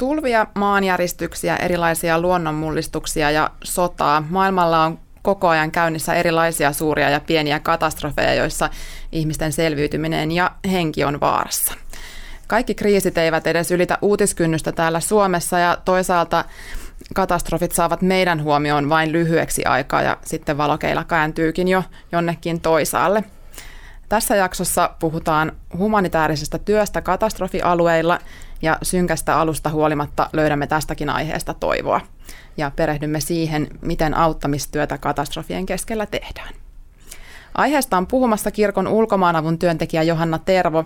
Tulvia, maanjäristyksiä, erilaisia luonnonmullistuksia ja sotaa. Maailmalla on koko ajan käynnissä erilaisia suuria ja pieniä katastrofeja, joissa ihmisten selviytyminen ja henki on vaarassa. Kaikki kriisit eivät edes ylitä uutiskynnystä täällä Suomessa ja toisaalta katastrofit saavat meidän huomioon vain lyhyeksi aikaa ja sitten valokeila kääntyykin jo jonnekin toisaalle. Tässä jaksossa puhutaan humanitaarisesta työstä katastrofialueilla ja synkästä alusta huolimatta löydämme tästäkin aiheesta toivoa ja perehdymme siihen, miten auttamistyötä katastrofien keskellä tehdään. Aiheesta on puhumassa kirkon ulkomaanavun työntekijä Johanna Tervo,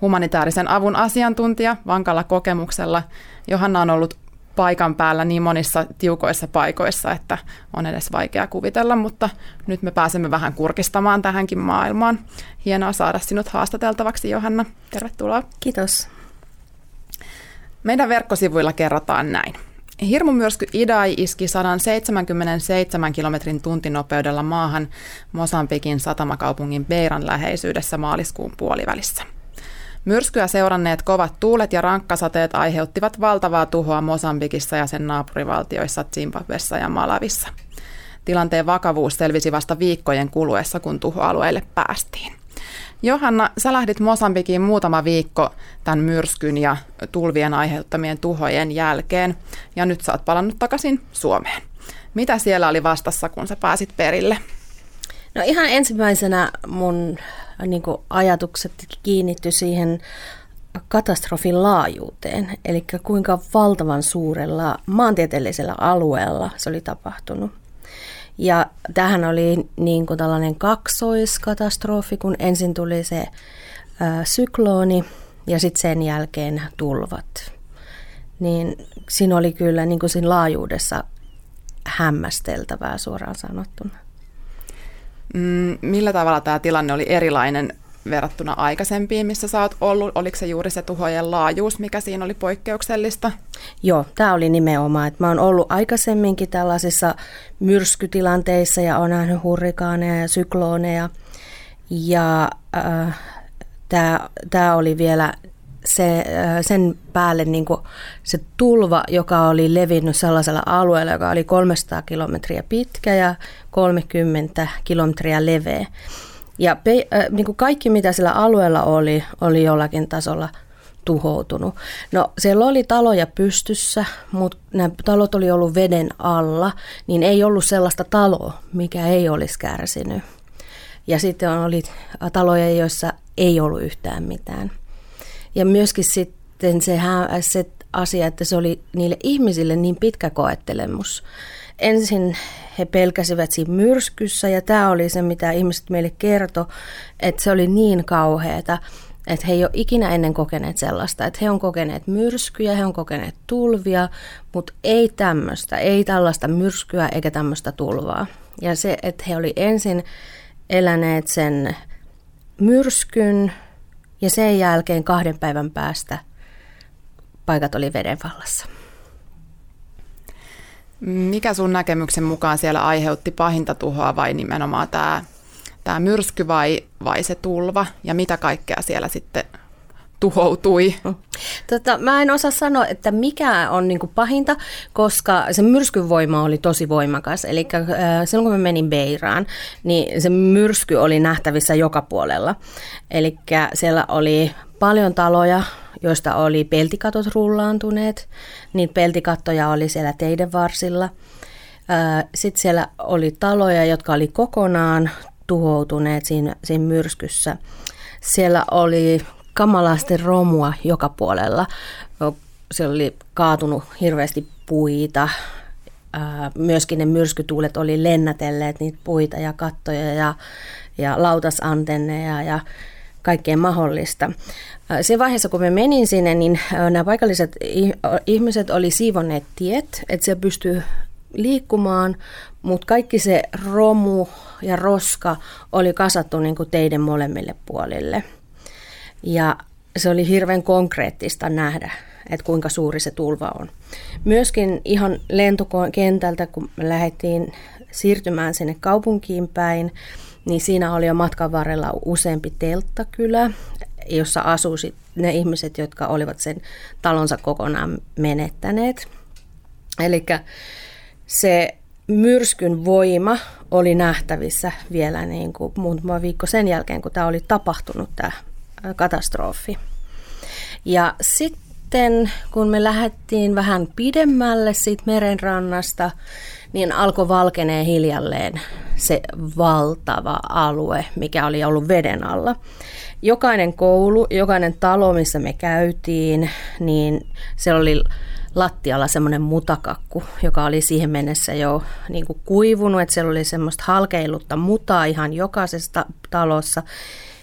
humanitaarisen avun asiantuntija vankalla kokemuksella. Johanna on ollut paikan päällä niin monissa tiukoissa paikoissa, että on edes vaikea kuvitella, mutta nyt me pääsemme vähän kurkistamaan tähänkin maailmaan. Hienoa saada sinut haastateltavaksi, Johanna. Tervetuloa. Kiitos. Meidän verkkosivuilla kerrotaan näin. Hirmumyrsky Idai iski 177 kilometrin tuntinopeudella maahan Mosambikin satamakaupungin Beiran läheisyydessä maaliskuun puolivälissä. Myrskyä seuranneet kovat tuulet ja rankkasateet aiheuttivat valtavaa tuhoa Mosambikissa ja sen naapurivaltioissa Zimbabwessa ja Malavissa. Tilanteen vakavuus selvisi vasta viikkojen kuluessa, kun tuhoalueelle päästiin. Johanna, sä lähdit Mosambikiin muutama viikko tämän myrskyn ja tulvien aiheuttamien tuhojen jälkeen, ja nyt sä oot palannut takaisin Suomeen. Mitä siellä oli vastassa, kun sä pääsit perille? No ihan ensimmäisenä mun niin ajatukset kiinnitty siihen katastrofin laajuuteen, eli kuinka valtavan suurella maantieteellisellä alueella se oli tapahtunut. Ja tähän oli niin kuin tällainen kaksoiskatastrofi, kun ensin tuli se ää, syklooni ja sitten sen jälkeen tulvat. Niin siinä oli kyllä niin kuin siinä laajuudessa hämmästeltävää suoraan sanottuna. Mm, millä tavalla tämä tilanne oli erilainen verrattuna aikaisempiin, missä sä oot ollut? Oliko se juuri se tuhojen laajuus, mikä siinä oli poikkeuksellista? Joo, tämä oli nimenomaan, että mä oon ollut aikaisemminkin tällaisissa myrskytilanteissa ja on nähnyt hurrikaaneja ja syklooneja. Ja äh, tämä oli vielä se, äh, sen päälle niin se tulva, joka oli levinnyt sellaisella alueella, joka oli 300 kilometriä pitkä ja 30 kilometriä leveä. Ja pe, äh, niin kuin kaikki, mitä sillä alueella oli, oli jollakin tasolla tuhoutunut. No siellä oli taloja pystyssä, mutta nämä talot oli ollut veden alla, niin ei ollut sellaista taloa, mikä ei olisi kärsinyt. Ja sitten oli taloja, joissa ei ollut yhtään mitään. Ja myöskin sitten se, se asia, että se oli niille ihmisille niin pitkä koettelemus. Ensin he pelkäsivät siinä myrskyssä ja tämä oli se, mitä ihmiset meille kertoi, että se oli niin kauheata, että he ei ole ikinä ennen kokeneet sellaista, että he on kokeneet myrskyjä, he on kokeneet tulvia, mutta ei tämmöistä, ei tällaista myrskyä eikä tämmöistä tulvaa. Ja se, että he oli ensin eläneet sen myrskyn ja sen jälkeen kahden päivän päästä paikat oli veden vallassa. Mikä sun näkemyksen mukaan siellä aiheutti pahinta tuhoa vai nimenomaan tämä, tämä myrsky vai, vai se tulva? Ja mitä kaikkea siellä sitten tuhoutui? Tota, mä en osaa sanoa, että mikä on niin pahinta, koska se myrskyn voima oli tosi voimakas. Eli äh, silloin kun mä menin Beiraan, niin se myrsky oli nähtävissä joka puolella. Eli siellä oli paljon taloja, joista oli peltikatot rullaantuneet. Niitä peltikattoja oli siellä teiden varsilla. Sitten siellä oli taloja, jotka oli kokonaan tuhoutuneet siinä, siinä myrskyssä. Siellä oli kamalasti romua joka puolella. Siellä oli kaatunut hirveästi puita. Myöskin ne myrskytuulet oli lennätelleet niitä puita ja kattoja ja, ja lautasantenneja ja kaikkea mahdollista. Se vaiheessa, kun me menin sinne, niin nämä paikalliset ihmiset oli siivonneet tiet, että se pystyy liikkumaan, mutta kaikki se romu ja roska oli kasattu niin kuin teidän molemmille puolille. Ja se oli hirveän konkreettista nähdä, että kuinka suuri se tulva on. Myöskin ihan lentokentältä, kun me lähdettiin siirtymään sinne kaupunkiin päin, niin siinä oli jo matkan varrella useampi telttakylä, jossa asuivat ne ihmiset, jotka olivat sen talonsa kokonaan menettäneet. Eli se myrskyn voima oli nähtävissä vielä niin kuin muutama viikko sen jälkeen, kun tämä oli tapahtunut, tämä katastrofi. Ja sitten kun me lähdettiin vähän pidemmälle siitä merenrannasta, niin alkoi valkenee hiljalleen se valtava alue, mikä oli ollut veden alla. Jokainen koulu, jokainen talo, missä me käytiin, niin se oli lattialla semmoinen mutakakku, joka oli siihen mennessä jo niin kuin kuivunut, että siellä oli semmoista halkeilutta mutaa ihan jokaisesta talossa.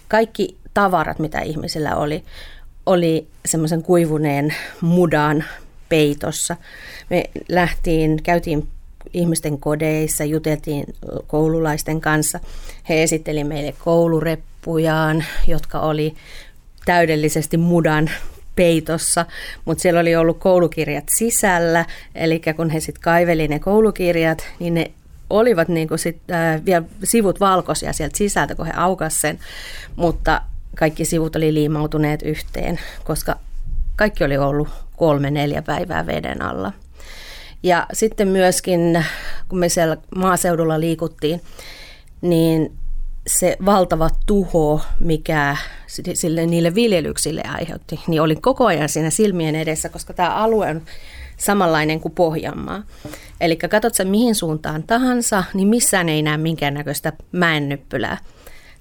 Kaikki tavarat, mitä ihmisillä oli, oli semmoisen kuivuneen mudan peitossa. Me lähtiin, käytiin ihmisten kodeissa, juteltiin koululaisten kanssa. He esitteli meille koulureppujaan, jotka oli täydellisesti mudan peitossa, mutta siellä oli ollut koulukirjat sisällä, eli kun he sitten kaiveli ne koulukirjat, niin ne olivat niin kuin sit, äh, vielä sivut valkoisia sieltä sisältä, kun he aukasivat sen, mutta kaikki sivut oli liimautuneet yhteen, koska kaikki oli ollut kolme, neljä päivää veden alla. Ja sitten myöskin, kun me siellä maaseudulla liikuttiin, niin se valtava tuho, mikä sille, niille viljelyksille aiheutti, niin olin koko ajan siinä silmien edessä, koska tämä alue on samanlainen kuin Pohjanmaa. Eli katsot sä mihin suuntaan tahansa, niin missään ei näe minkäännäköistä mäennyppylää.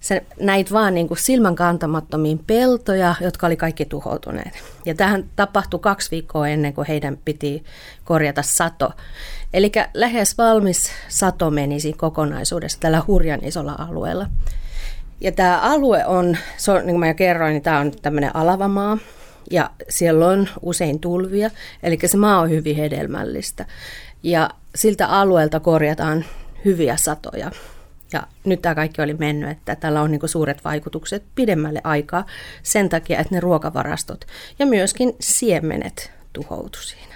Sä näit vaan niin kuin silmän kantamattomiin peltoja, jotka oli kaikki tuhoutuneet. Ja tähän tapahtui kaksi viikkoa ennen kuin heidän piti korjata sato. Eli lähes valmis sato menisi kokonaisuudessa tällä hurjan isolla alueella. Ja tämä alue on, se on, niin kuin mä kerroin, niin tämä on tämmöinen alavamaa, ja siellä on usein tulvia, eli se maa on hyvin hedelmällistä. Ja siltä alueelta korjataan hyviä satoja. Ja nyt tämä kaikki oli mennyt, että tällä on niin suuret vaikutukset pidemmälle aikaa sen takia, että ne ruokavarastot ja myöskin siemenet tuhoutu siinä.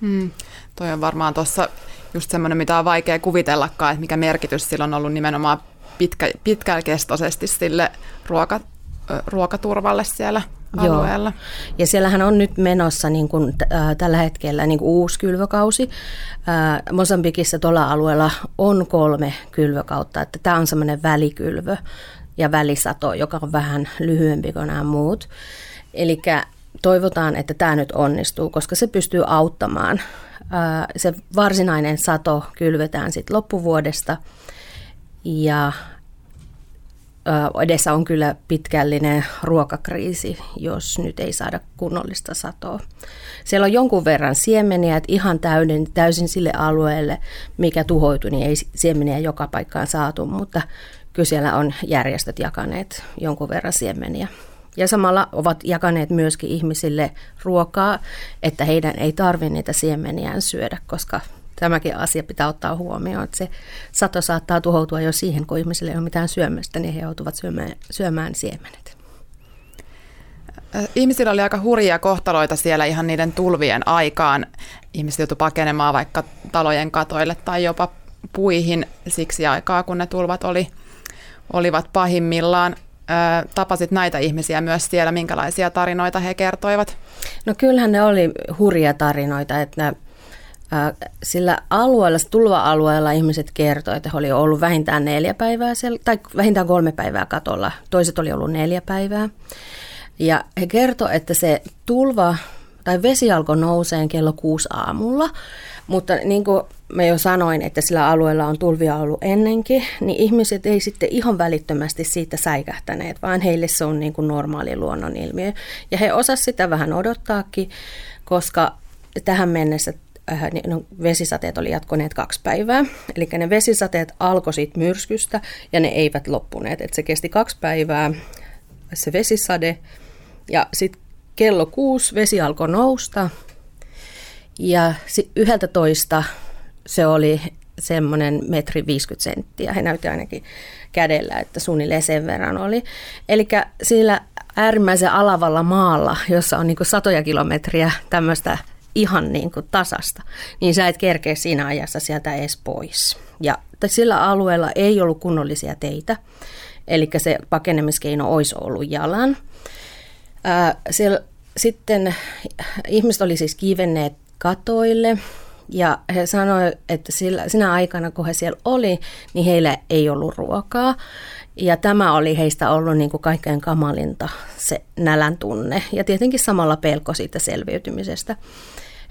Hmm. Toi on varmaan tuossa just semmoinen, mitä on vaikea kuvitellakaan, että mikä merkitys sillä on ollut nimenomaan pitkä, pitkäkestoisesti sille ruoka, ruokaturvalle siellä alueella. Joo. Ja siellähän on nyt menossa niin kuin, äh, tällä hetkellä niin kuin uusi kylvökausi. Äh, Mosambikissa tuolla alueella on kolme kylvökautta, että tämä on semmoinen välikylvö ja välisato, joka on vähän lyhyempi kuin nämä muut. Eli toivotaan, että tämä nyt onnistuu, koska se pystyy auttamaan. Äh, se varsinainen sato kylvetään sitten loppuvuodesta ja edessä on kyllä pitkällinen ruokakriisi, jos nyt ei saada kunnollista satoa. Siellä on jonkun verran siemeniä, että ihan täyden, täysin sille alueelle, mikä tuhoitui, niin ei siemeniä joka paikkaan saatu, mutta kyllä siellä on järjestöt jakaneet jonkun verran siemeniä. Ja samalla ovat jakaneet myöskin ihmisille ruokaa, että heidän ei tarvitse niitä siemeniään syödä, koska tämäkin asia pitää ottaa huomioon, että se sato saattaa tuhoutua jo siihen, kun ihmisille ei ole mitään syömästä, niin he joutuvat syömään, syömään siemenet. Ihmisillä oli aika hurjia kohtaloita siellä ihan niiden tulvien aikaan. Ihmiset joutuivat pakenemaan vaikka talojen katoille tai jopa puihin siksi aikaa, kun ne tulvat oli, olivat pahimmillaan. Tapasit näitä ihmisiä myös siellä, minkälaisia tarinoita he kertoivat? No kyllähän ne oli hurja tarinoita, että sillä alueella, tulva-alueella ihmiset kertoivat, että he oli ollut vähintään neljä päivää siellä, tai vähintään kolme päivää katolla. Toiset oli ollut neljä päivää. Ja he kertoivat, että se tulva tai vesi alkoi nouseen kello kuusi aamulla, mutta niin kuin mä jo sanoin, että sillä alueella on tulvia ollut ennenkin, niin ihmiset ei sitten ihan välittömästi siitä säikähtäneet, vaan heille se on niin kuin normaali luonnonilmiö. Ja he osasivat sitä vähän odottaakin, koska tähän mennessä äh, niin no, vesisateet oli jatkoneet kaksi päivää. Eli ne vesisateet alkoi siitä myrskystä ja ne eivät loppuneet. Et se kesti kaksi päivää se vesisade ja sitten kello kuusi vesi alkoi nousta ja yhdeltä toista se oli semmoinen metri 50 senttiä. He näytti ainakin kädellä, että suunnilleen sen verran oli. Eli sillä äärimmäisen alavalla maalla, jossa on niin satoja kilometriä tämmöistä ihan niin kuin tasasta, niin sä et kerkeä siinä ajassa sieltä edes pois. Ja sillä alueella ei ollut kunnollisia teitä, eli se pakenemiskeino olisi ollut jalan. Ää, siellä, sitten ihmiset oli siis kivenneet katoille ja he sanoivat, että sillä, sinä aikana, kun he siellä oli, niin heillä ei ollut ruokaa. Ja tämä oli heistä ollut niin kuin kaikkein kamalinta se nälän tunne ja tietenkin samalla pelko siitä selviytymisestä.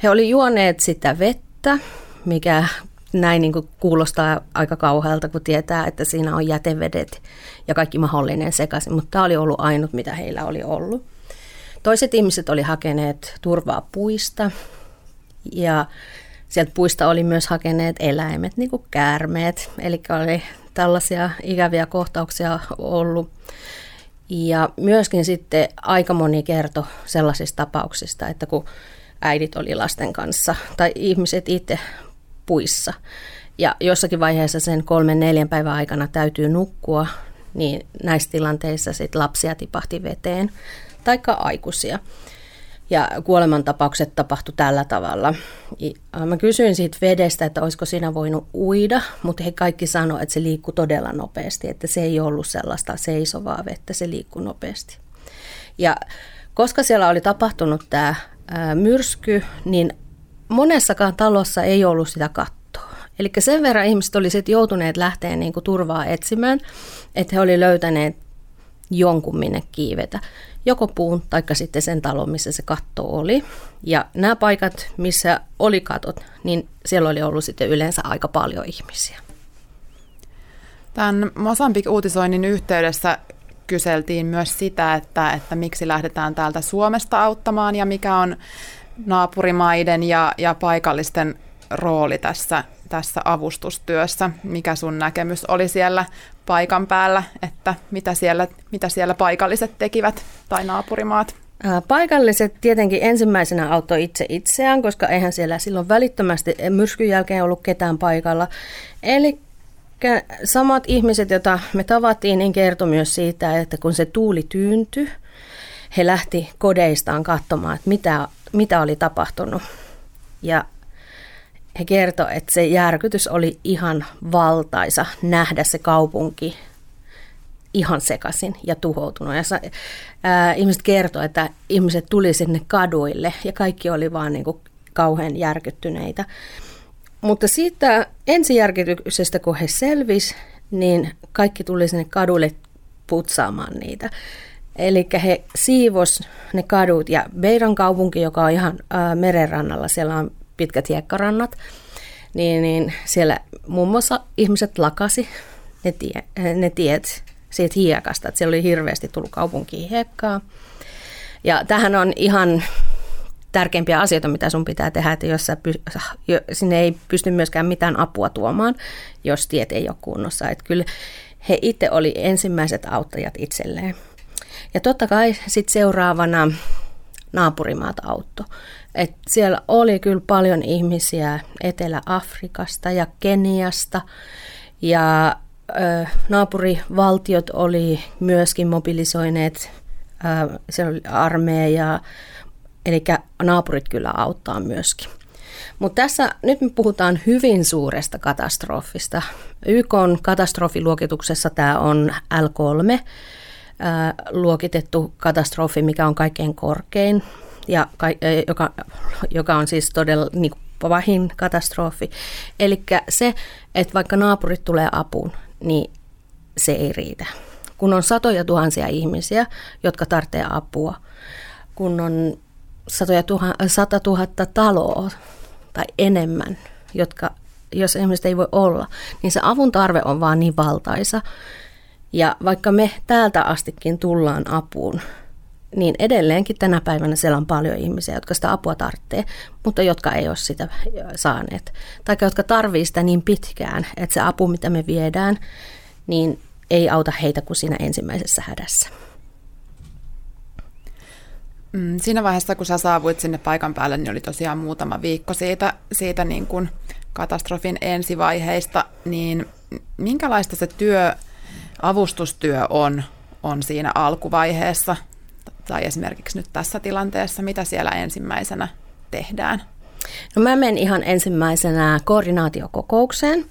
He oli juoneet sitä vettä, mikä näin niin kuin kuulostaa aika kauhealta, kun tietää, että siinä on jätevedet ja kaikki mahdollinen sekaisin, mutta tämä oli ollut ainut, mitä heillä oli ollut. Toiset ihmiset oli hakeneet turvaa puista ja sieltä puista oli myös hakeneet eläimet, niin kuin käärmeet, eli oli tällaisia ikäviä kohtauksia ollut. Ja myöskin sitten aika moni kertoi sellaisista tapauksista, että kun äidit oli lasten kanssa tai ihmiset itse puissa ja jossakin vaiheessa sen kolmen neljän päivän aikana täytyy nukkua, niin näissä tilanteissa sit lapsia tipahti veteen, taikka aikuisia. Ja kuolemantapaukset tapahtu tällä tavalla. Mä kysyin siitä vedestä, että olisiko siinä voinut uida, mutta he kaikki sanoivat, että se liikkui todella nopeasti, että se ei ollut sellaista seisovaa vettä, se liikkui nopeasti. Ja koska siellä oli tapahtunut tämä myrsky, niin monessakaan talossa ei ollut sitä kattoa. Eli sen verran ihmiset olisivat joutuneet lähteä niin kuin turvaa etsimään, että he olivat löytäneet jonkun minne kiivetä. Joko puun tai sitten sen talon, missä se katto oli. Ja nämä paikat, missä oli katot, niin siellä oli ollut sitten yleensä aika paljon ihmisiä. Tämän Mosambik-uutisoinnin yhteydessä kyseltiin myös sitä, että, että miksi lähdetään täältä Suomesta auttamaan ja mikä on naapurimaiden ja, ja paikallisten rooli tässä, tässä avustustyössä. Mikä sun näkemys oli siellä paikan päällä, että mitä siellä, mitä siellä paikalliset tekivät tai naapurimaat? Paikalliset tietenkin ensimmäisenä auttoi itse itseään, koska eihän siellä silloin välittömästi myrskyn jälkeen ollut ketään paikalla. Eli samat ihmiset, joita me tavattiin, niin kertoi myös siitä, että kun se tuuli tyyntyi, he lähti kodeistaan katsomaan, että mitä, mitä oli tapahtunut. Ja he kertoi, että se järkytys oli ihan valtaisa nähdä se kaupunki ihan sekaisin ja tuhoutunut. Ja ää, ihmiset kertoi, että ihmiset tuli sinne kaduille ja kaikki oli vaan niin kuin kauhean järkyttyneitä. Mutta siitä ensijärkityksestä, kun he selvis, niin kaikki tuli sinne kadulle putsaamaan niitä. Eli he siivos ne kadut ja Beiran kaupunki, joka on ihan ää, merenrannalla, siellä on pitkät hiekkarannat, niin, niin siellä muun muassa ihmiset lakasi ne, tie, ne tiet siitä hiekasta, että siellä oli hirveästi tullut kaupunkiin hiekkaa. Ja tähän on ihan tärkeimpiä asioita, mitä sun pitää tehdä, että jos sä py- sinne ei pysty myöskään mitään apua tuomaan, jos tiet ei ole kunnossa. Että kyllä he itse oli ensimmäiset auttajat itselleen. Ja totta kai sitten seuraavana naapurimaat autto. Et siellä oli kyllä paljon ihmisiä Etelä-Afrikasta ja Keniasta ja ö, naapurivaltiot oli myöskin mobilisoineet, ö, siellä oli armeija, Eli naapurit kyllä auttaa myöskin. Mutta tässä nyt me puhutaan hyvin suuresta katastrofista. YK on katastrofiluokituksessa tämä on L3 ää, luokitettu katastrofi, mikä on kaikkein korkein, ja ka, joka, joka on siis todella niin pahin katastrofi. Eli se, että vaikka naapurit tulee apuun, niin se ei riitä. Kun on satoja tuhansia ihmisiä, jotka tarvitsevat apua, kun on satoja tuha, sata tuhatta taloa tai enemmän, jotka, jos ihmiset ei voi olla, niin se avun tarve on vaan niin valtaisa. Ja vaikka me täältä astikin tullaan apuun, niin edelleenkin tänä päivänä siellä on paljon ihmisiä, jotka sitä apua tarvitsee, mutta jotka ei ole sitä saaneet. Tai jotka tarvitsevat sitä niin pitkään, että se apu, mitä me viedään, niin ei auta heitä kuin siinä ensimmäisessä hädässä. Mm, siinä vaiheessa, kun sä saavuit sinne paikan päälle, niin oli tosiaan muutama viikko siitä, siitä niin kuin katastrofin ensivaiheista, niin minkälaista se työ, avustustyö on, on siinä alkuvaiheessa, tai esimerkiksi nyt tässä tilanteessa, mitä siellä ensimmäisenä tehdään? No mä menen ihan ensimmäisenä koordinaatiokokoukseen.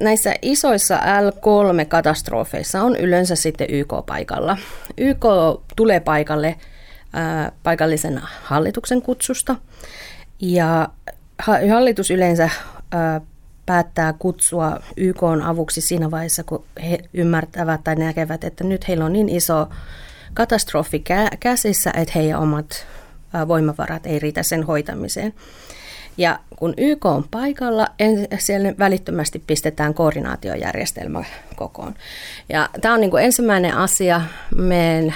Näissä isoissa L3-katastrofeissa on yleensä sitten YK paikalla. YK tulee paikalle paikallisen hallituksen kutsusta ja hallitus yleensä päättää kutsua YK avuksi siinä vaiheessa, kun he ymmärtävät tai näkevät, että nyt heillä on niin iso katastrofi käsissä, että heidän omat voimavarat ei riitä sen hoitamiseen. Ja kun YK on paikalla, siellä välittömästi pistetään koordinaatiojärjestelmä kokoon. Ja tämä on niin kuin ensimmäinen asia meidän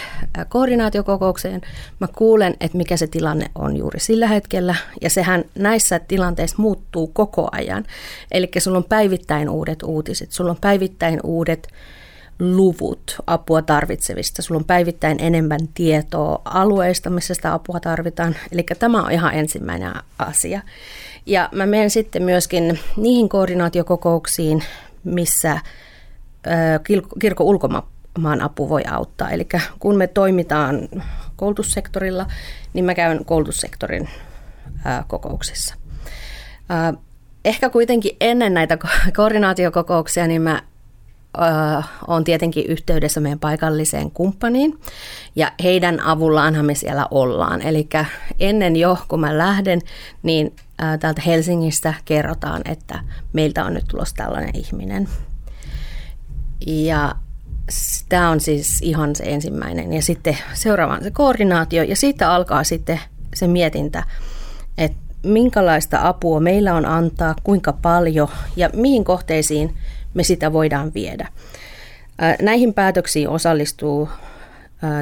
koordinaatiokokoukseen. Mä kuulen, että mikä se tilanne on juuri sillä hetkellä. Ja sehän näissä tilanteissa muuttuu koko ajan. Eli sulla on päivittäin uudet uutiset, sulla on päivittäin uudet luvut apua tarvitsevista. Sulla on päivittäin enemmän tietoa alueista, missä sitä apua tarvitaan. Eli tämä on ihan ensimmäinen asia. Ja mä menen sitten myöskin niihin koordinaatiokokouksiin, missä kirkon ulkomaan apu voi auttaa. Eli kun me toimitaan koulutussektorilla, niin mä käyn koulutussektorin kokouksissa. Ehkä kuitenkin ennen näitä koordinaatiokokouksia, niin mä on tietenkin yhteydessä meidän paikalliseen kumppaniin ja heidän avullaanhan me siellä ollaan. Eli ennen jo, kun mä lähden, niin täältä Helsingistä kerrotaan, että meiltä on nyt tulossa tällainen ihminen. Ja tämä on siis ihan se ensimmäinen. Ja sitten seuraava on se koordinaatio ja siitä alkaa sitten se mietintä, että minkälaista apua meillä on antaa, kuinka paljon ja mihin kohteisiin me sitä voidaan viedä. Näihin päätöksiin osallistuu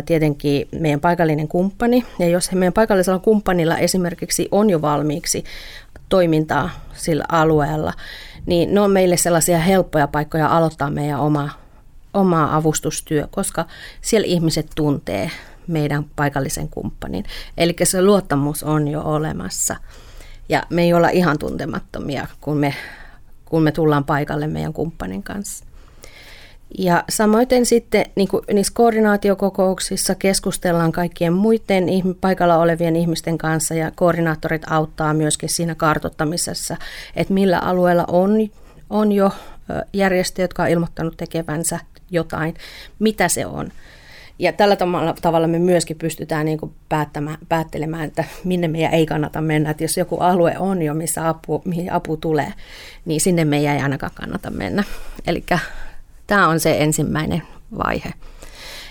tietenkin meidän paikallinen kumppani, ja jos meidän paikallisella kumppanilla esimerkiksi on jo valmiiksi toimintaa sillä alueella, niin ne on meille sellaisia helppoja paikkoja aloittaa meidän oma, oma avustustyö, koska siellä ihmiset tuntee meidän paikallisen kumppanin. Eli se luottamus on jo olemassa. Ja me ei olla ihan tuntemattomia, kun me kun me tullaan paikalle meidän kumppanin kanssa. Ja samoin sitten niin kuin niissä koordinaatiokokouksissa keskustellaan kaikkien muiden paikalla olevien ihmisten kanssa ja koordinaattorit auttaa myöskin siinä kartottamisessa, että millä alueella on, on jo järjestöjä, jotka on ilmoittanut tekevänsä jotain, mitä se on. Ja tällä tavalla me myöskin pystytään niin päättämään, päättelemään, että minne meidän ei kannata mennä. Että jos joku alue on jo, missä apu, mihin apu tulee, niin sinne meidän ei ainakaan kannata mennä. Eli tämä on se ensimmäinen vaihe.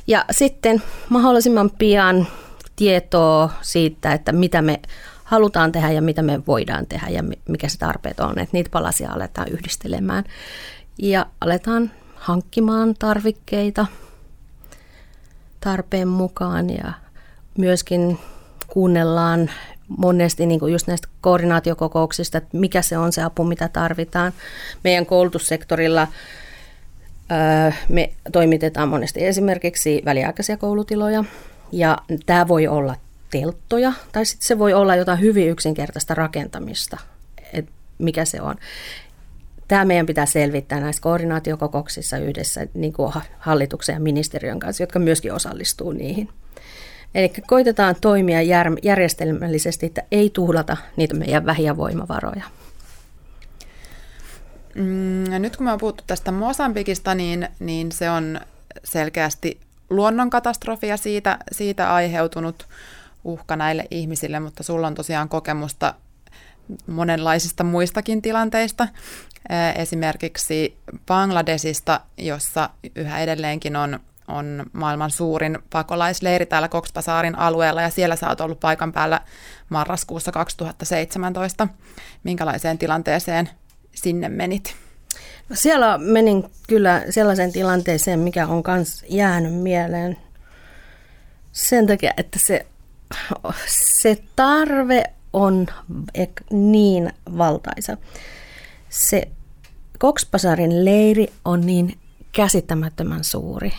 Ja sitten mahdollisimman pian tietoa siitä, että mitä me halutaan tehdä ja mitä me voidaan tehdä ja mikä se tarpeet on. Että niitä palasia aletaan yhdistelemään ja aletaan hankkimaan tarvikkeita – tarpeen mukaan ja myöskin kuunnellaan monesti niin kuin just näistä koordinaatiokokouksista, että mikä se on se apu, mitä tarvitaan. Meidän koulutussektorilla me toimitetaan monesti esimerkiksi väliaikaisia koulutiloja ja tämä voi olla telttoja tai sitten se voi olla jotain hyvin yksinkertaista rakentamista, että mikä se on tämä meidän pitää selvittää näissä koordinaatiokokouksissa yhdessä niin kuin hallituksen ja ministeriön kanssa, jotka myöskin osallistuu niihin. Eli koitetaan toimia järjestelmällisesti, että ei tuhlata niitä meidän vähiä voimavaroja. Mm, nyt kun me on puhuttu tästä Mosambikista, niin, niin se on selkeästi luonnonkatastrofi ja siitä, siitä aiheutunut uhka näille ihmisille, mutta sulla on tosiaan kokemusta monenlaisista muistakin tilanteista. Esimerkiksi Bangladesista, jossa yhä edelleenkin on, on maailman suurin pakolaisleiri täällä Koksbasaarin alueella, ja siellä sä oot ollut paikan päällä marraskuussa 2017. Minkälaiseen tilanteeseen sinne menit? No siellä menin kyllä sellaiseen tilanteeseen, mikä on myös jäänyt mieleen sen takia, että se, se tarve on niin valtaisa. Se Kokspasarin leiri on niin käsittämättömän suuri.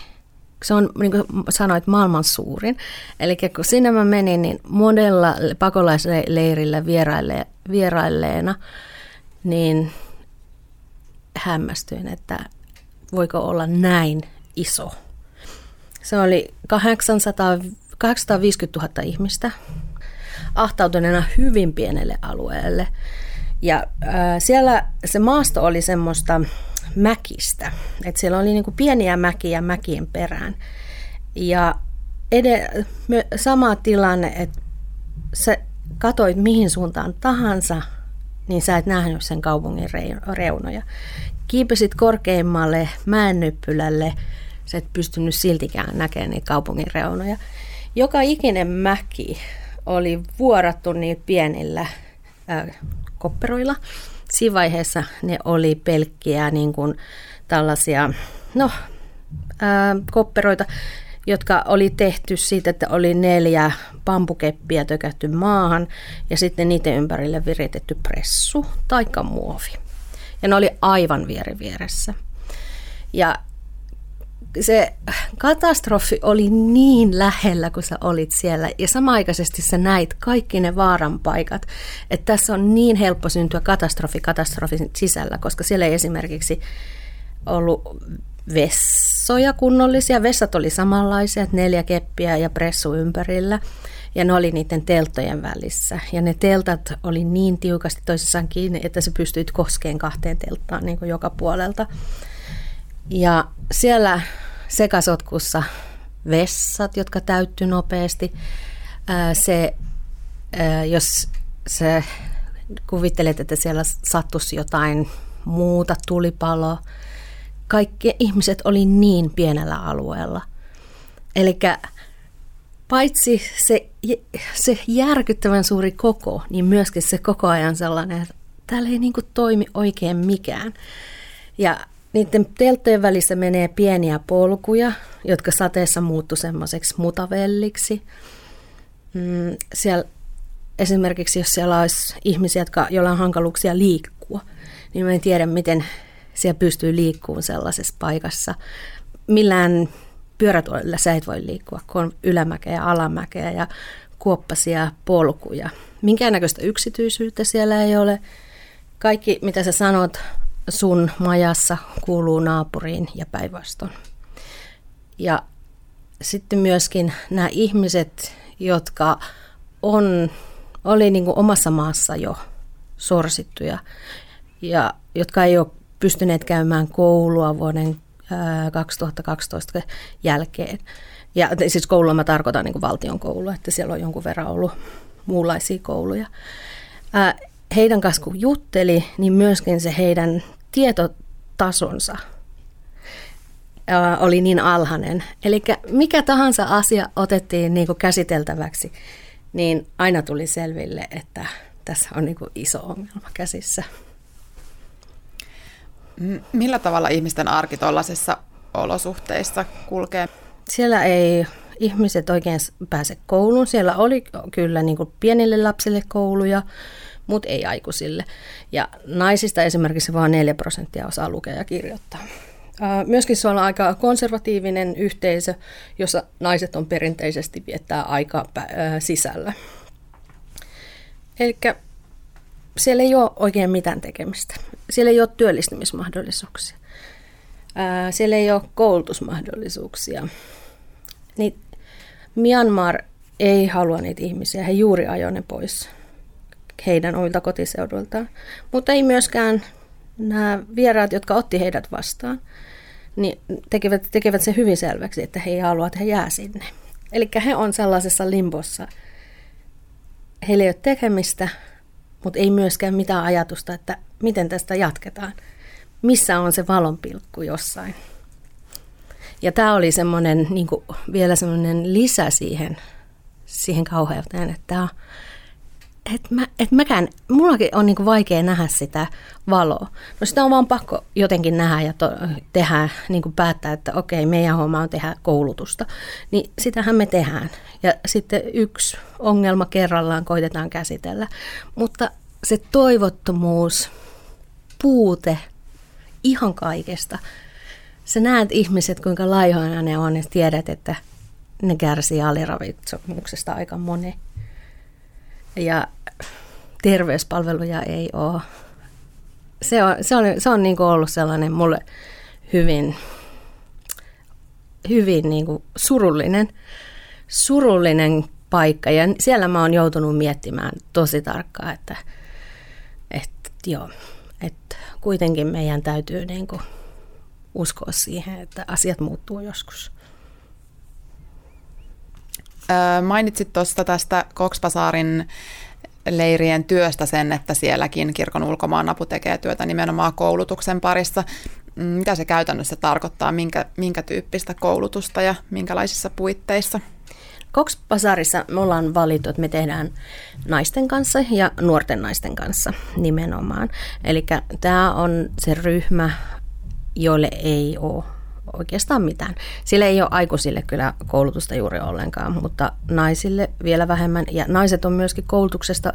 se on, niin kuin sanoit, maailman suurin. Eli kun sinne mä menin, niin monella pakolaisleirillä vieraille, vierailleena, niin hämmästyin, että voiko olla näin iso. Se oli 800, 850 000 ihmistä ahtautuneena hyvin pienelle alueelle. Ja äh, siellä se maasto oli semmoista mäkistä, että siellä oli niinku pieniä mäkiä mäkien perään. Ja ed- sama tilanne, että sä katoit mihin suuntaan tahansa, niin sä et nähnyt sen kaupungin reunoja. Kiipesit korkeimmalle mäennyppylälle, sä et pystynyt siltikään näkemään niitä kaupungin reunoja. Joka ikinen mäki oli vuorattu niin pienillä äh, kopperoilla. Siinä vaiheessa ne oli pelkkiä niin kuin tällaisia, no, ää, kopperoita, jotka oli tehty siitä, että oli neljä pampukeppiä tökätty maahan ja sitten niiden ympärille viritetty pressu tai muovi. Ja ne oli aivan vieri vieressä. Ja se katastrofi oli niin lähellä, kun sä olit siellä. Ja samaaikaisesti sä näit kaikki ne vaaran paikat. Että tässä on niin helppo syntyä katastrofi katastrofin sisällä, koska siellä ei esimerkiksi ollut vessoja kunnollisia. Vessat oli samanlaisia, neljä keppiä ja pressu ympärillä. Ja ne oli niiden telttojen välissä. Ja ne teltat oli niin tiukasti toisissaan kiinni, että sä pystyit koskeen kahteen telttaan niin kuin joka puolelta. Ja siellä sekasotkussa vessat, jotka täyttyi nopeasti. Se, jos se kuvittelet, että siellä sattuisi jotain muuta, tulipalo, kaikki ihmiset oli niin pienellä alueella. Eli paitsi se, se järkyttävän suuri koko, niin myöskin se koko ajan sellainen, että täällä ei niin toimi oikein mikään. Ja niiden telttojen välissä menee pieniä polkuja, jotka sateessa muuttu semmoiseksi mutavelliksi. Mm, siellä, esimerkiksi jos siellä olisi ihmisiä, jotka, joilla on hankaluuksia liikkua, niin mä en tiedä, miten siellä pystyy liikkumaan sellaisessa paikassa. Millään pyörätuolilla sä et voi liikkua, kun on ylämäkeä alamäkeä ja kuoppasia polkuja. Minkäännäköistä yksityisyyttä siellä ei ole. Kaikki, mitä sä sanot, sun majassa kuuluu naapuriin ja päinvastoin. Ja sitten myöskin nämä ihmiset, jotka on, oli niin kuin omassa maassa jo sorsittuja ja jotka ei ole pystyneet käymään koulua vuoden 2012 jälkeen. Ja siis koulua mä tarkoitan niin kuin valtion koulua, että siellä on jonkun verran ollut muunlaisia kouluja heidän kanssa kun jutteli, niin myöskin se heidän tietotasonsa oli niin alhainen. Eli mikä tahansa asia otettiin niin kuin käsiteltäväksi, niin aina tuli selville, että tässä on niin kuin iso ongelma käsissä. Millä tavalla ihmisten arki tuollaisissa olosuhteissa kulkee? Siellä ei ihmiset oikein pääse kouluun. Siellä oli kyllä niin kuin pienille lapsille kouluja, mutta ei aikuisille. Ja naisista esimerkiksi vain 4 prosenttia osaa lukea ja kirjoittaa. Myöskin se on aika konservatiivinen yhteisö, jossa naiset on perinteisesti viettää aikaa sisällä. Eli siellä ei ole oikein mitään tekemistä. Siellä ei ole työllistymismahdollisuuksia. Siellä ei ole koulutusmahdollisuuksia. Niin Myanmar ei halua niitä ihmisiä, he juuri ajoivat ne pois heidän omilta kotiseuduiltaan. Mutta ei myöskään nämä vieraat, jotka otti heidät vastaan, niin tekevät, tekevät se hyvin selväksi, että he ei halua, että he jää sinne. Eli he on sellaisessa limbossa. Heillä ei ole tekemistä, mutta ei myöskään mitään ajatusta, että miten tästä jatketaan. Missä on se valonpilkku jossain. Ja tämä oli semmoinen, niin vielä semmoinen lisä siihen, siihen kauheuteen, että tämä et mä, et mäkään, mullakin on niinku vaikea nähdä sitä valoa. No sitä on vaan pakko jotenkin nähdä ja to, tehdä, niinku päättää, että okei, meidän homma on tehdä koulutusta. Niin sitähän me tehdään. Ja sitten yksi ongelma kerrallaan koitetaan käsitellä. Mutta se toivottomuus, puute ihan kaikesta, sä näet ihmiset, kuinka laihoina ne on, ja tiedät, että ne kärsii aliravitsemuksesta aika moni. Ja terveyspalveluja ei ole. Se on, se on, se on niin ollut sellainen mulle hyvin, hyvin niin kuin surullinen, surullinen paikka. Ja siellä mä oon joutunut miettimään tosi tarkkaan, että, että joo, että kuitenkin meidän täytyy niin kuin uskoa siihen, että asiat muuttuu joskus. Mainitsit tuosta tästä Koksbasaarin leirien työstä sen, että sielläkin kirkon ulkomaanapu tekee työtä nimenomaan koulutuksen parissa. Mm, mitä se käytännössä tarkoittaa, minkä, minkä tyyppistä koulutusta ja minkälaisissa puitteissa? Koksbasarissa me ollaan valittu, että me tehdään naisten kanssa ja nuorten naisten kanssa nimenomaan. Eli tämä on se ryhmä, joille ei ole oikeastaan mitään. Sillä ei ole aikuisille kyllä koulutusta juuri ollenkaan, mutta naisille vielä vähemmän. Ja naiset on myöskin koulutuksesta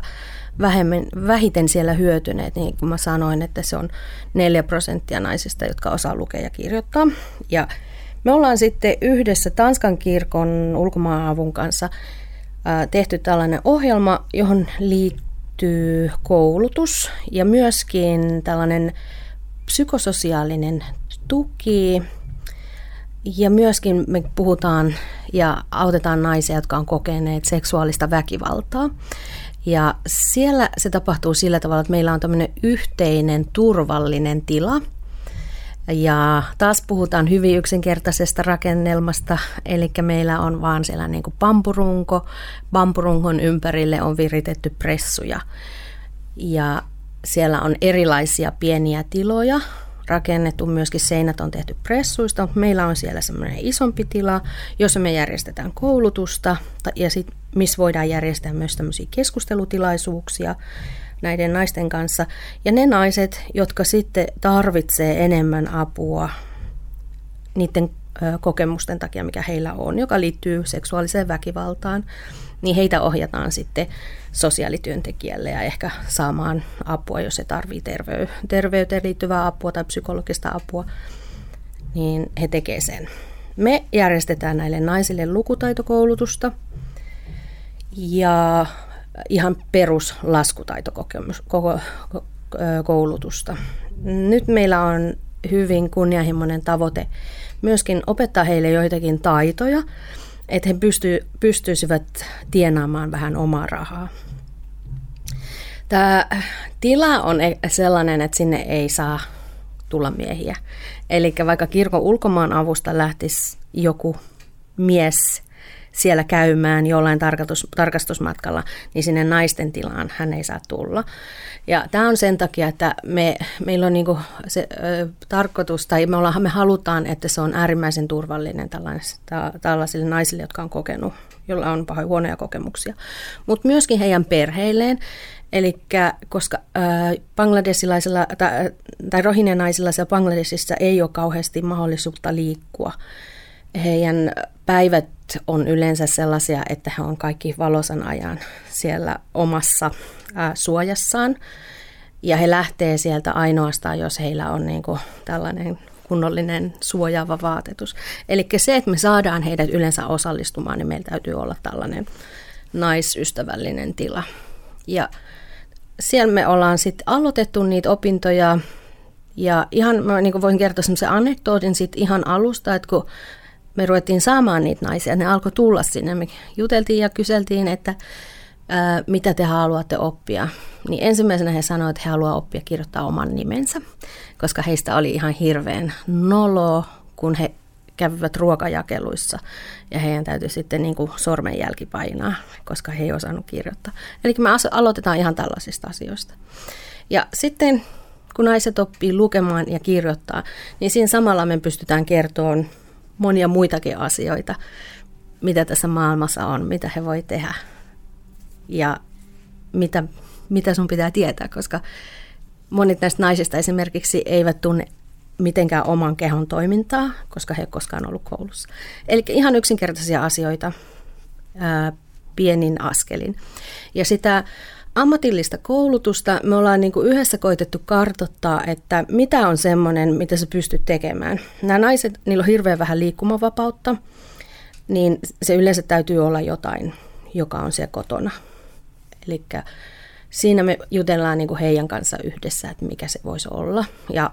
vähemmän, vähiten siellä hyötyneet, niin kuin mä sanoin, että se on 4 prosenttia naisista, jotka osaa lukea ja kirjoittaa. Ja me ollaan sitten yhdessä Tanskan kirkon ulkomaanavun kanssa tehty tällainen ohjelma, johon liittyy koulutus ja myöskin tällainen psykososiaalinen tuki ja myöskin me puhutaan ja autetaan naisia, jotka on kokeneet seksuaalista väkivaltaa. Ja siellä se tapahtuu sillä tavalla, että meillä on tämmöinen yhteinen turvallinen tila. Ja taas puhutaan hyvin yksinkertaisesta rakennelmasta, eli meillä on vaan siellä niin kuin pampurunko. Pampurungon ympärille on viritetty pressuja. Ja siellä on erilaisia pieniä tiloja, rakennettu, myöskin seinät on tehty pressuista, mutta meillä on siellä semmoinen isompi tila, jossa me järjestetään koulutusta ja sit, missä voidaan järjestää myös tämmöisiä keskustelutilaisuuksia näiden naisten kanssa. Ja ne naiset, jotka sitten tarvitsee enemmän apua niiden kokemusten takia, mikä heillä on, joka liittyy seksuaaliseen väkivaltaan, niin heitä ohjataan sitten sosiaalityöntekijälle ja ehkä saamaan apua, jos se tarvitsee tervey- terveyteen liittyvää apua tai psykologista apua, niin he tekevät sen. Me järjestetään näille naisille lukutaitokoulutusta ja ihan peruslaskutaitokoulutusta. Nyt meillä on hyvin kunnianhimoinen tavoite myöskin opettaa heille joitakin taitoja, että he pysty, pystyisivät tienaamaan vähän omaa rahaa. Tämä tila on e- sellainen, että sinne ei saa tulla miehiä. Eli vaikka kirkon ulkomaan avusta lähtisi joku mies siellä käymään jollain tarkastus, tarkastusmatkalla, niin sinne naisten tilaan hän ei saa tulla. Ja tämä on sen takia, että me, meillä on niinku se ö, tarkoitus, tai me, ollaan, me halutaan, että se on äärimmäisen turvallinen tällaisille naisille, jotka on kokenut, jolla on pahoja huonoja kokemuksia. Mutta myöskin heidän perheilleen, Eli koska bangladesilaisilla tai, tai rohingya-naisilla siellä Bangladesissa ei ole kauheasti mahdollisuutta liikkua. Heidän päivät on yleensä sellaisia, että he on kaikki valosan ajan siellä omassa suojassaan. Ja he lähtee sieltä ainoastaan, jos heillä on niin kuin tällainen kunnollinen suojaava vaatetus. Eli se, että me saadaan heidät yleensä osallistumaan, niin meillä täytyy olla tällainen naisystävällinen tila. Ja siellä me ollaan sitten aloitettu niitä opintoja ja ihan mä niin voin kertoa semmoisen anekdootin sitten ihan alusta, että kun me ruvettiin saamaan niitä naisia, ne alkoi tulla sinne. Me juteltiin ja kyseltiin, että ää, mitä te haluatte oppia. Niin ensimmäisenä he sanoivat, että he haluavat oppia kirjoittaa oman nimensä, koska heistä oli ihan hirveän nolo, kun he kävivät ruokajakeluissa ja heidän täytyy sitten niin kuin sormenjälki painaa, koska he ei osannut kirjoittaa. Eli me aloitetaan ihan tällaisista asioista. Ja sitten kun naiset oppii lukemaan ja kirjoittaa, niin siinä samalla me pystytään kertomaan monia muitakin asioita, mitä tässä maailmassa on, mitä he voi tehdä ja mitä, mitä sun pitää tietää, koska monet näistä naisista esimerkiksi eivät tunne mitenkään oman kehon toimintaa, koska he eivät koskaan ollut koulussa. Eli ihan yksinkertaisia asioita ää, pienin askelin. Ja sitä ammatillista koulutusta me ollaan niin kuin yhdessä koitettu kartottaa, että mitä on semmoinen, mitä sä pystyt tekemään. Nämä naiset, niillä on hirveän vähän liikkumavapautta, niin se yleensä täytyy olla jotain, joka on siellä kotona. Eli siinä me jutellaan niin kuin heidän kanssa yhdessä, että mikä se voisi olla. Ja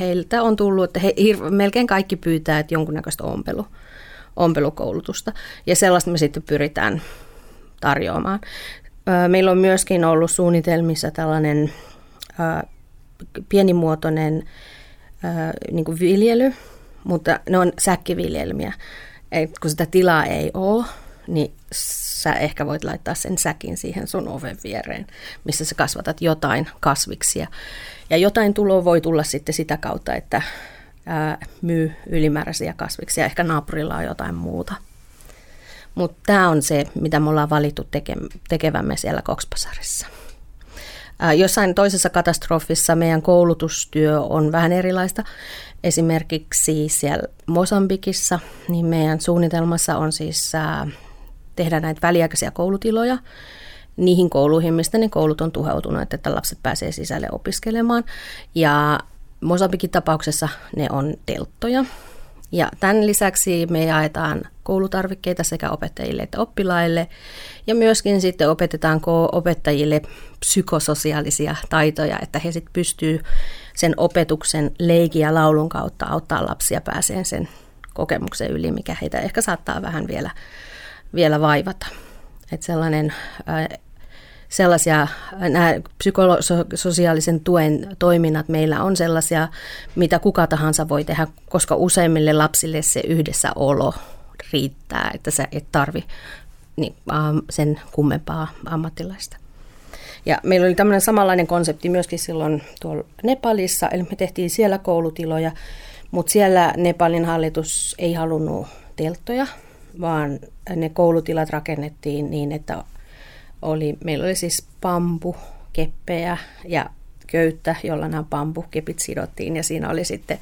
heiltä on tullut, että he, melkein kaikki pyytää, että jonkunnäköistä ompelu, ompelukoulutusta. Ja sellaista me sitten pyritään tarjoamaan. Meillä on myöskin ollut suunnitelmissa tällainen pienimuotoinen niin kuin viljely, mutta ne on säkkiviljelmiä. Et kun sitä tilaa ei ole, niin sä ehkä voit laittaa sen säkin siihen sun oven viereen, missä sä kasvatat jotain kasviksia. Ja jotain tuloa voi tulla sitten sitä kautta, että ää, myy ylimääräisiä kasviksia. Ehkä naapurilla on jotain muuta. Mutta tämä on se, mitä me ollaan valittu teke- tekevämme siellä Kokspasarissa. Jossain toisessa katastrofissa meidän koulutustyö on vähän erilaista. Esimerkiksi siellä Mosambikissa, niin meidän suunnitelmassa on siis tehdä näitä väliaikaisia koulutiloja niihin kouluihin, mistä ne koulut on tuhoutunut, että lapset pääsee sisälle opiskelemaan. Ja Mosambikin tapauksessa ne on telttoja. Ja tämän lisäksi me jaetaan koulutarvikkeita sekä opettajille että oppilaille. Ja myöskin sitten opetetaan opettajille psykososiaalisia taitoja, että he sitten pystyy sen opetuksen leikin ja laulun kautta auttaa lapsia pääseen sen kokemuksen yli, mikä heitä ehkä saattaa vähän vielä, vielä vaivata. Että sellainen sellaisia, nämä psykososiaalisen tuen toiminnat meillä on sellaisia, mitä kuka tahansa voi tehdä, koska useimmille lapsille se yhdessä olo riittää, että sä et tarvi niin, sen kummempaa ammattilaista. Ja meillä oli tämmöinen samanlainen konsepti myöskin silloin tuolla Nepalissa, eli me tehtiin siellä koulutiloja, mutta siellä Nepalin hallitus ei halunnut telttoja, vaan ne koulutilat rakennettiin niin, että oli, meillä oli siis keppejä ja köyttä, jolla nämä pampukepit sidottiin ja siinä oli sitten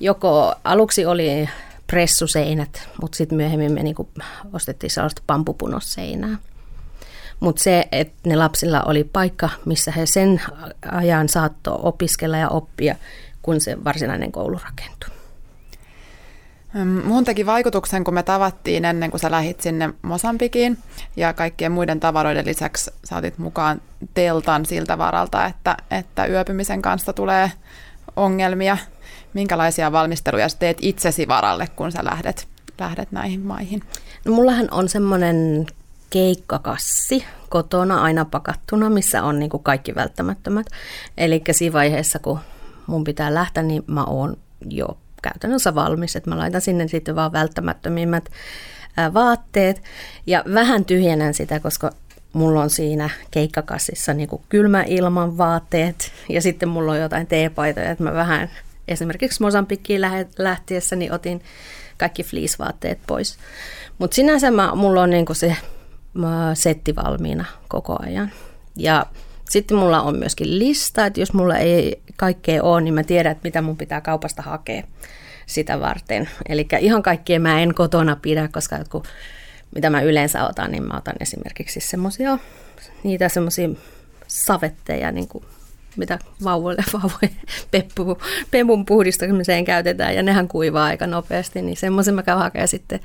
joko aluksi oli pressuseinät, mutta sitten myöhemmin me niinku ostettiin sellaista pampupunosseinää. Mutta se, että ne lapsilla oli paikka, missä he sen ajan saattoi opiskella ja oppia, kun se varsinainen koulu rakentui. Muun teki vaikutuksen, kun me tavattiin ennen kuin sä lähit sinne Mosambikiin ja kaikkien muiden tavaroiden lisäksi saatit mukaan teltan siltä varalta, että, että yöpymisen kanssa tulee ongelmia. Minkälaisia valmisteluja sä teet itsesi varalle, kun sä lähdet, lähdet näihin maihin? No, mullahan on semmoinen keikkakassi kotona aina pakattuna, missä on niin kuin kaikki välttämättömät. Eli siinä vaiheessa, kun mun pitää lähteä, niin mä oon jo käytännössä valmis, että mä laitan sinne sitten vaan välttämättömimmät vaatteet ja vähän tyhjennän sitä, koska mulla on siinä keikkakassissa niin kuin kylmä ilman vaatteet ja sitten mulla on jotain teepaitoja, että mä vähän esimerkiksi Mosambikkiin lähtiessä niin otin kaikki fleece-vaatteet pois. Mutta sinänsä mä, mulla on niin kuin se setti valmiina koko ajan. Ja sitten mulla on myöskin lista, että jos mulla ei kaikkea ole, niin mä tiedän, että mitä mun pitää kaupasta hakea sitä varten. Eli ihan kaikkea mä en kotona pidä, koska jotkut, mitä mä yleensä otan, niin mä otan esimerkiksi semmoisia, niitä semmoisia savetteja, niin kuin, mitä vauvoille, vauvoille peppu, pepun puhdistamiseen käytetään, ja nehän kuivaa aika nopeasti, niin semmoisen mä käyn hakemaan sitten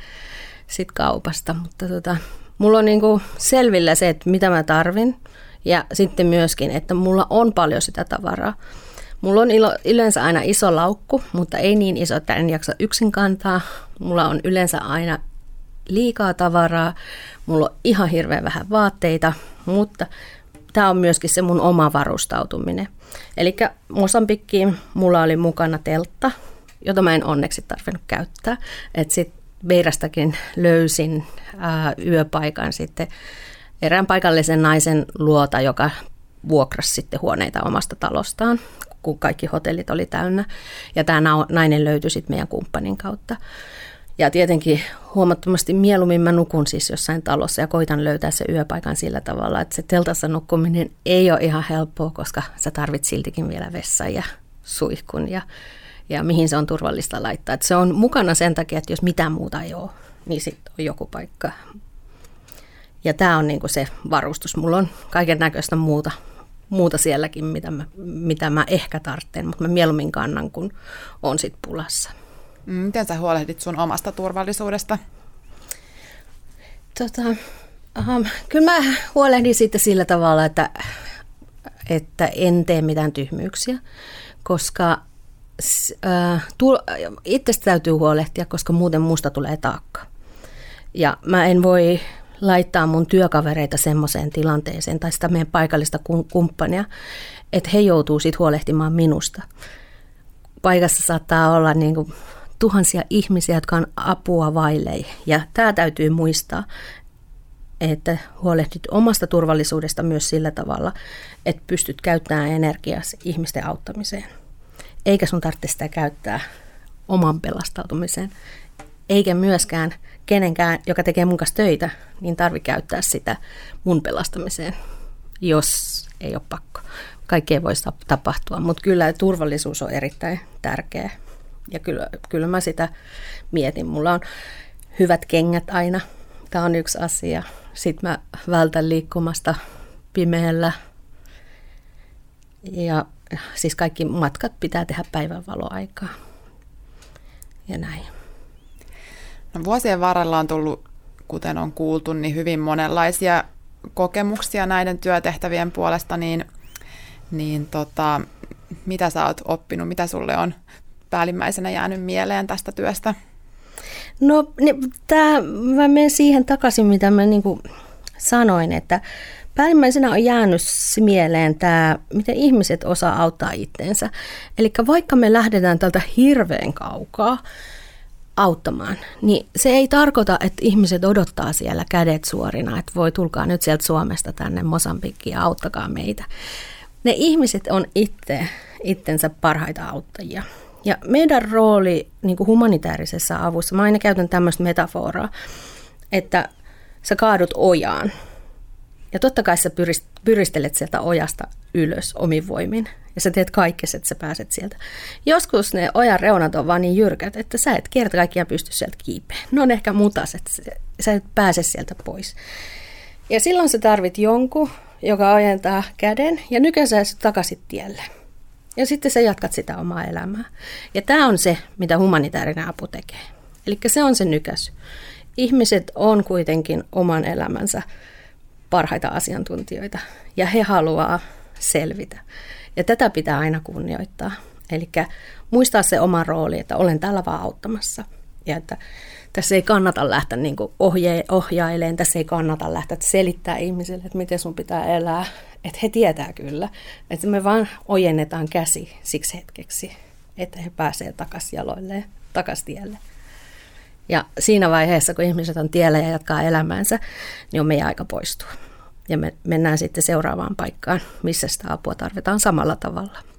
sit kaupasta. Mutta tota, mulla on niin kuin selvillä se, että mitä mä tarvin, ja sitten myöskin, että mulla on paljon sitä tavaraa. Mulla on ilo, yleensä aina iso laukku, mutta ei niin iso, että en jaksa yksin kantaa. Mulla on yleensä aina liikaa tavaraa. Mulla on ihan hirveän vähän vaatteita, mutta tämä on myöskin se mun oma varustautuminen. Eli Mosambikkiin mulla oli mukana teltta, jota mä en onneksi tarvinnut käyttää. Että sitten Beirastakin löysin ää, yöpaikan sitten erään paikallisen naisen luota, joka vuokrasi sitten huoneita omasta talostaan, kun kaikki hotellit oli täynnä. Ja tämä nainen löytyi sitten meidän kumppanin kautta. Ja tietenkin huomattavasti mieluummin mä nukun siis jossain talossa ja koitan löytää se yöpaikan sillä tavalla, että se teltassa nukkuminen ei ole ihan helppoa, koska sä tarvit siltikin vielä vessan ja suihkun ja, ja mihin se on turvallista laittaa. Et se on mukana sen takia, että jos mitään muuta ei ole, niin sitten on joku paikka Ja tämä on niinku se varustus. Mulla on kaiken näköistä muuta, muuta sielläkin, mitä mä, mitä mä ehkä tarvitsen, mutta mä mieluummin kannan, kun on sit pulassa. Mm, miten sä huolehdit sun omasta turvallisuudesta? Tota, aha, kyllä mä huolehdin siitä sillä tavalla, että, että en tee mitään tyhmyyksiä, koska äh, itsestä täytyy huolehtia, koska muuten musta tulee taakka. Ja mä en voi laittaa mun työkavereita semmoiseen tilanteeseen tai sitä meidän paikallista kumppania, että he joutuu sitten huolehtimaan minusta. Paikassa saattaa olla niin kuin tuhansia ihmisiä, jotka on apua vaille. Ja tämä täytyy muistaa, että huolehdit omasta turvallisuudesta myös sillä tavalla, että pystyt käyttämään energiaa ihmisten auttamiseen. Eikä sun tarvitse sitä käyttää oman pelastautumiseen. Eikä myöskään kenenkään, joka tekee mun kanssa töitä, niin tarvi käyttää sitä mun pelastamiseen, jos ei ole pakko. Kaikkea voi tapahtua, mutta kyllä turvallisuus on erittäin tärkeä. Ja kyllä, kyllä mä sitä mietin. Mulla on hyvät kengät aina. Tämä on yksi asia. Sitten mä vältän liikkumasta pimeällä. Ja siis kaikki matkat pitää tehdä päivänvaloaikaa. Ja näin. No, vuosien varrella on tullut, kuten on kuultu, niin hyvin monenlaisia kokemuksia näiden työtehtävien puolesta, niin, niin tota, mitä sä oot oppinut, mitä sulle on päällimmäisenä jäänyt mieleen tästä työstä? No niin, tää, mä menen siihen takaisin, mitä mä niin sanoin, että päällimmäisenä on jäänyt mieleen tämä, miten ihmiset osaa auttaa itteensä. Eli vaikka me lähdetään tältä hirveän kaukaa, auttamaan, niin se ei tarkoita, että ihmiset odottaa siellä kädet suorina, että voi tulkaa nyt sieltä Suomesta tänne Mosambikkiin ja auttakaa meitä. Ne ihmiset on itse itsensä parhaita auttajia. Ja meidän rooli niin kuin humanitaarisessa avussa, mä aina käytän tämmöistä metaforaa, että sä kaadut ojaan. Ja totta kai sä pyristelet sieltä ojasta ylös omin voimin. Ja sä teet kaikkesi, että sä pääset sieltä. Joskus ne ojan reunat on vaan niin jyrkät, että sä et kerta kaikkiaan pysty sieltä kiipeen. Ne on ehkä mutas, että sä et pääse sieltä pois. Ja silloin sä tarvit jonkun, joka ojentaa käden ja nykäisee takaisin tielle. Ja sitten sä jatkat sitä omaa elämää. Ja tämä on se, mitä humanitaarinen apu tekee. Eli se on se nykäsy. Ihmiset on kuitenkin oman elämänsä parhaita asiantuntijoita ja he haluaa selvitä. Ja tätä pitää aina kunnioittaa. Eli muistaa se oma rooli, että olen tällä vaan auttamassa. Ja että tässä ei kannata lähteä niin ohje, ohjailemaan, tässä ei kannata lähteä selittää ihmisille, että miten sun pitää elää. Että he tietää kyllä, että me vaan ojennetaan käsi siksi hetkeksi, että he pääsevät takaisin jaloilleen, takaisin tielle. Ja siinä vaiheessa, kun ihmiset on tiellä ja jatkaa elämäänsä, niin on meidän aika poistua. Ja me mennään sitten seuraavaan paikkaan, missä sitä apua tarvitaan samalla tavalla.